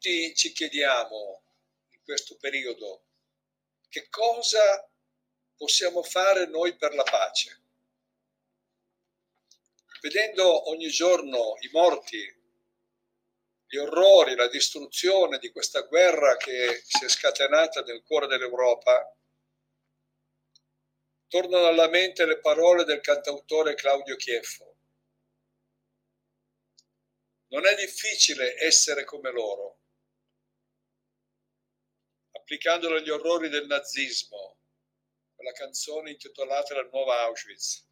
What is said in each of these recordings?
tutti ci chiediamo in questo periodo che cosa possiamo fare noi per la pace. Vedendo ogni giorno i morti, gli orrori, la distruzione di questa guerra che si è scatenata nel cuore dell'Europa, tornano alla mente le parole del cantautore Claudio Chieffo. Non è difficile essere come loro. Applicandolo agli orrori del nazismo, quella canzone intitolata La nuova Auschwitz.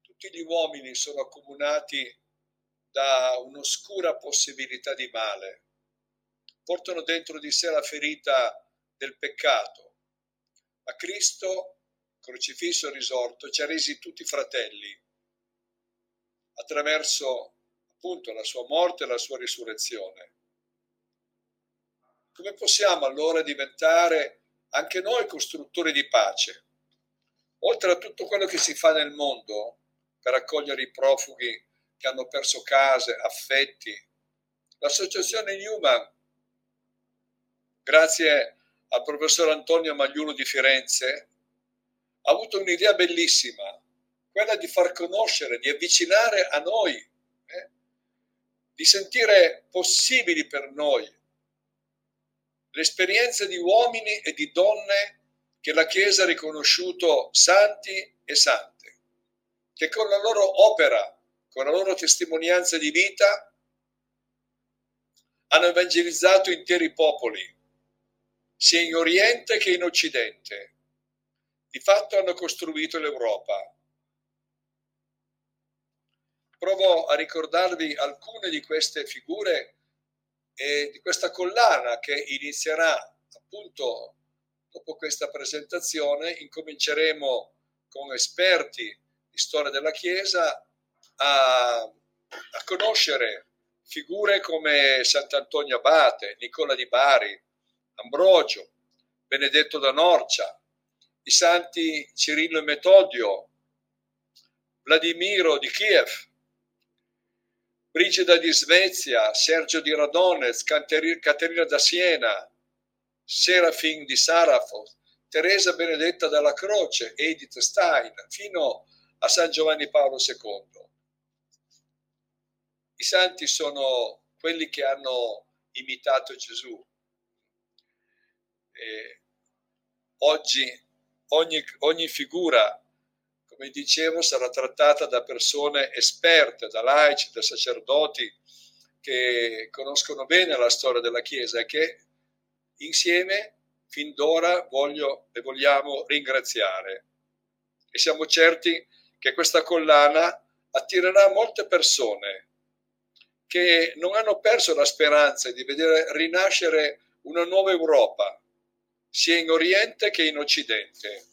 Tutti gli uomini sono accomunati da un'oscura possibilità di male. Portano dentro di sé la ferita del peccato. Ma Cristo, crocifisso risorto, ci ha resi tutti fratelli attraverso appunto la sua morte e la sua risurrezione. Come possiamo allora diventare anche noi costruttori di pace? Oltre a tutto quello che si fa nel mondo per accogliere i profughi che hanno perso case, affetti, l'associazione Newman, grazie al professor Antonio Magliulo di Firenze, ha avuto un'idea bellissima quella di far conoscere, di avvicinare a noi, eh? di sentire possibili per noi l'esperienza di uomini e di donne che la Chiesa ha riconosciuto santi e sante, che con la loro opera, con la loro testimonianza di vita, hanno evangelizzato interi popoli, sia in Oriente che in Occidente. Di fatto hanno costruito l'Europa provo a ricordarvi alcune di queste figure e di questa collana che inizierà appunto dopo questa presentazione. Incominceremo con esperti di storia della Chiesa a, a conoscere figure come Sant'Antonio Abate, Nicola di Bari, Ambrogio, Benedetto da Norcia, i santi Cirillo e Metodio, Vladimiro di Kiev, Brigida di Svezia, Sergio di Radonez, Caterina da Siena, Serafin di Sarafo, Teresa Benedetta dalla Croce, Edith Stein, fino a San Giovanni Paolo II. I santi sono quelli che hanno imitato Gesù. E oggi ogni, ogni figura come dicevo, sarà trattata da persone esperte, da laici, da sacerdoti che conoscono bene la storia della Chiesa e che insieme fin d'ora voglio e vogliamo ringraziare. E siamo certi che questa collana attirerà molte persone che non hanno perso la speranza di vedere rinascere una nuova Europa, sia in Oriente che in Occidente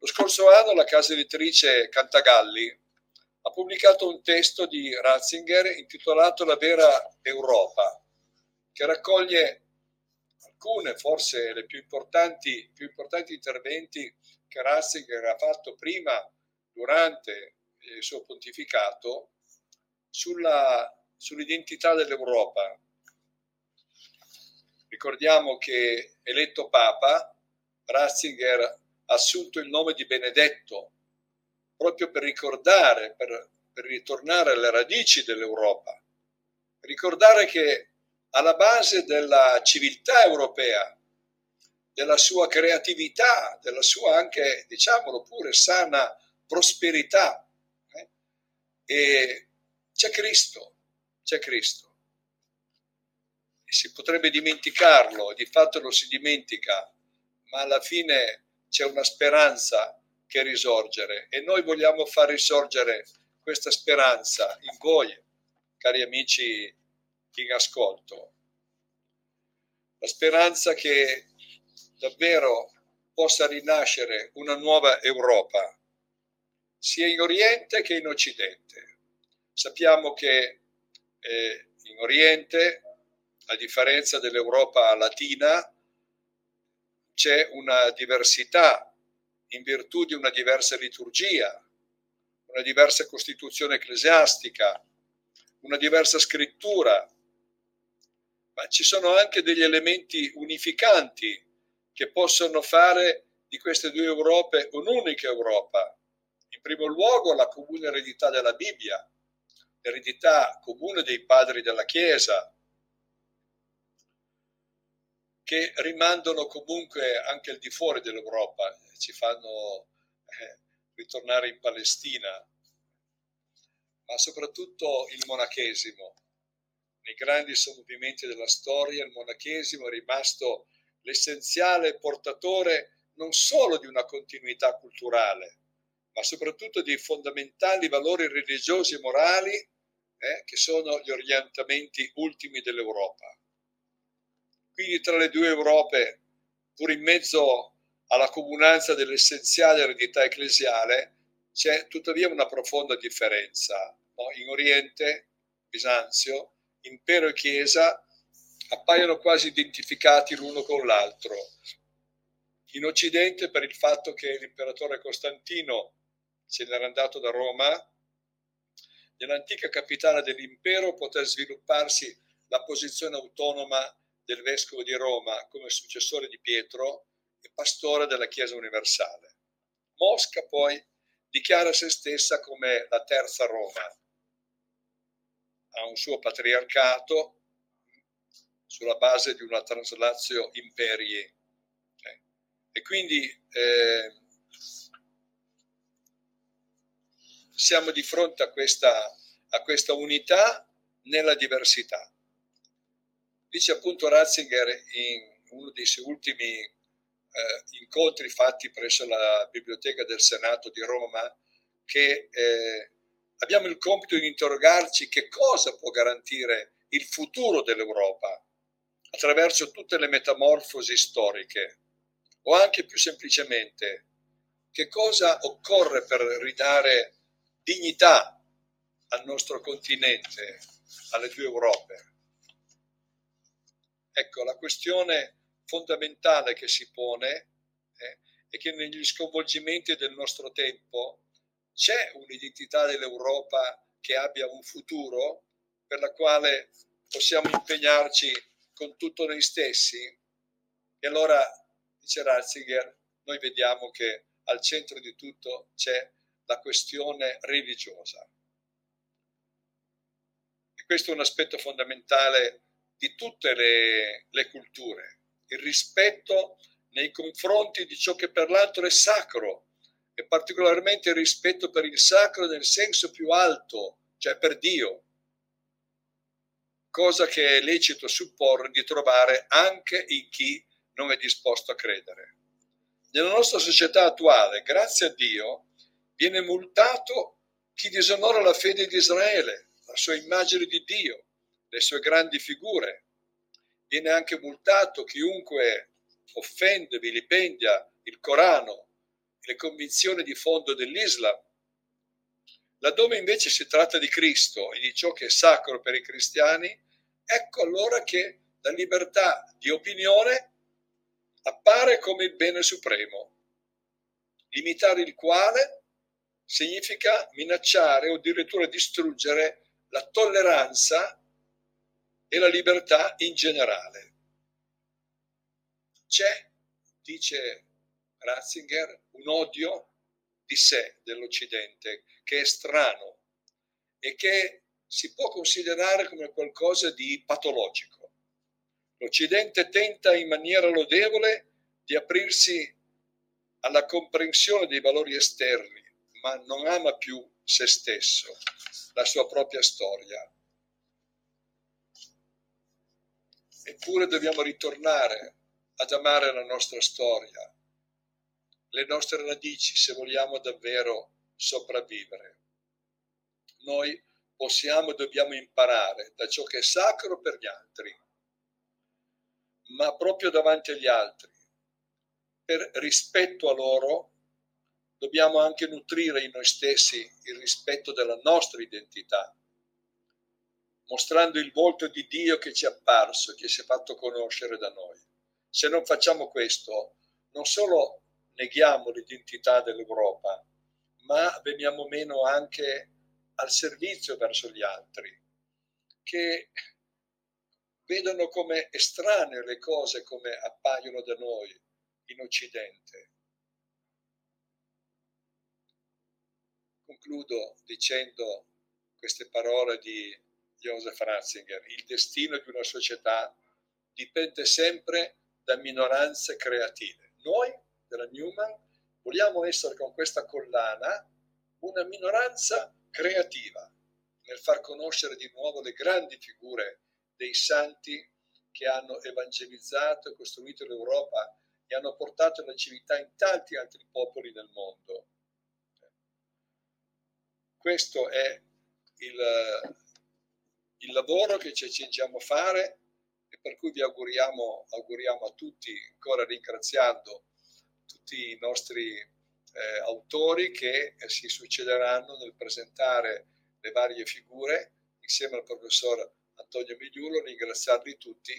lo scorso anno la casa editrice Cantagalli ha pubblicato un testo di Ratzinger intitolato La vera Europa, che raccoglie alcune, forse le più importanti, più importanti interventi che Ratzinger ha fatto prima, durante il suo pontificato, sulla, sull'identità dell'Europa. Ricordiamo che eletto Papa, Ratzinger assunto il nome di Benedetto, proprio per ricordare, per, per ritornare alle radici dell'Europa, ricordare che alla base della civiltà europea, della sua creatività, della sua anche, diciamolo pure, sana prosperità, eh? e c'è Cristo, c'è Cristo. Si potrebbe dimenticarlo, di fatto lo si dimentica, ma alla fine c'è una speranza che risorgere e noi vogliamo far risorgere questa speranza in voi, cari amici in ascolto. La speranza che davvero possa rinascere una nuova Europa, sia in Oriente che in Occidente. Sappiamo che eh, in Oriente, a differenza dell'Europa latina, c'è una diversità in virtù di una diversa liturgia, una diversa costituzione ecclesiastica, una diversa scrittura, ma ci sono anche degli elementi unificanti che possono fare di queste due Europe un'unica Europa. In primo luogo la comune eredità della Bibbia, l'eredità comune dei padri della Chiesa, che rimandano comunque anche al di fuori dell'Europa, ci fanno eh, ritornare in Palestina, ma soprattutto il monachesimo. Nei grandi sommovimenti della storia il monachesimo è rimasto l'essenziale portatore non solo di una continuità culturale, ma soprattutto dei fondamentali valori religiosi e morali eh, che sono gli orientamenti ultimi dell'Europa. Quindi tra le due Europe, pur in mezzo alla comunanza dell'essenziale eredità ecclesiale, c'è tuttavia una profonda differenza. No? In Oriente, Bisanzio, impero e Chiesa appaiono quasi identificati l'uno con l'altro. In Occidente, per il fatto che l'imperatore Costantino se n'era andato da Roma, nell'antica capitale dell'impero poté svilupparsi la posizione autonoma del vescovo di Roma come successore di Pietro e pastore della Chiesa universale. Mosca poi dichiara se stessa come la terza Roma. Ha un suo patriarcato sulla base di una translatio imperii. Eh. E quindi eh, siamo di fronte a questa, a questa unità nella diversità. Dice appunto Ratzinger in uno dei suoi ultimi eh, incontri fatti presso la Biblioteca del Senato di Roma che eh, abbiamo il compito di interrogarci che cosa può garantire il futuro dell'Europa attraverso tutte le metamorfosi storiche o anche più semplicemente che cosa occorre per ridare dignità al nostro continente, alle due Europe. Ecco, la questione fondamentale che si pone eh, è che negli sconvolgimenti del nostro tempo c'è un'identità dell'Europa che abbia un futuro per la quale possiamo impegnarci con tutto noi stessi? E allora, dice Ratzinger, noi vediamo che al centro di tutto c'è la questione religiosa. E questo è un aspetto fondamentale di tutte le, le culture, il rispetto nei confronti di ciò che per l'altro è sacro e particolarmente il rispetto per il sacro nel senso più alto, cioè per Dio, cosa che è lecito supporre di trovare anche in chi non è disposto a credere. Nella nostra società attuale, grazie a Dio, viene multato chi disonora la fede di Israele, la sua immagine di Dio, le sue grandi figure. Viene anche multato chiunque offende, vilipendia il Corano, le convinzioni di fondo dell'Islam. Laddove invece si tratta di Cristo e di ciò che è sacro per i cristiani, ecco allora che la libertà di opinione appare come il bene supremo, limitare il quale significa minacciare o addirittura distruggere la tolleranza e la libertà in generale. C'è, dice Ratzinger, un odio di sé dell'Occidente che è strano e che si può considerare come qualcosa di patologico. L'Occidente tenta in maniera lodevole di aprirsi alla comprensione dei valori esterni, ma non ama più se stesso, la sua propria storia. Eppure dobbiamo ritornare ad amare la nostra storia, le nostre radici se vogliamo davvero sopravvivere. Noi possiamo e dobbiamo imparare da ciò che è sacro per gli altri, ma proprio davanti agli altri, per rispetto a loro, dobbiamo anche nutrire in noi stessi il rispetto della nostra identità mostrando il volto di Dio che ci è apparso, che si è fatto conoscere da noi. Se non facciamo questo, non solo neghiamo l'identità dell'Europa, ma veniamo meno anche al servizio verso gli altri, che vedono come estranee le cose come appaiono da noi in Occidente. Concludo dicendo queste parole di Joseph Ratzinger. Il destino di una società dipende sempre da minoranze creative. Noi della Newman vogliamo essere con questa collana una minoranza creativa nel far conoscere di nuovo le grandi figure dei santi che hanno evangelizzato e costruito l'Europa e hanno portato la civiltà in tanti altri popoli del mondo. Questo è il, il lavoro che ci accingiamo a fare e per cui vi auguriamo, auguriamo a tutti, ancora ringraziando tutti i nostri eh, autori che eh, si succederanno nel presentare le varie figure insieme al professor Antonio Migliulo, ringraziarli tutti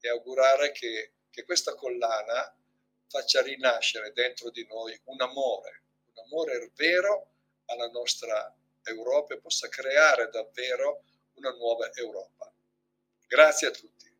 e augurare che, che questa collana faccia rinascere dentro di noi un amore, un amore vero alla nostra Europa e possa creare davvero una nuova Europa. Grazie a tutti.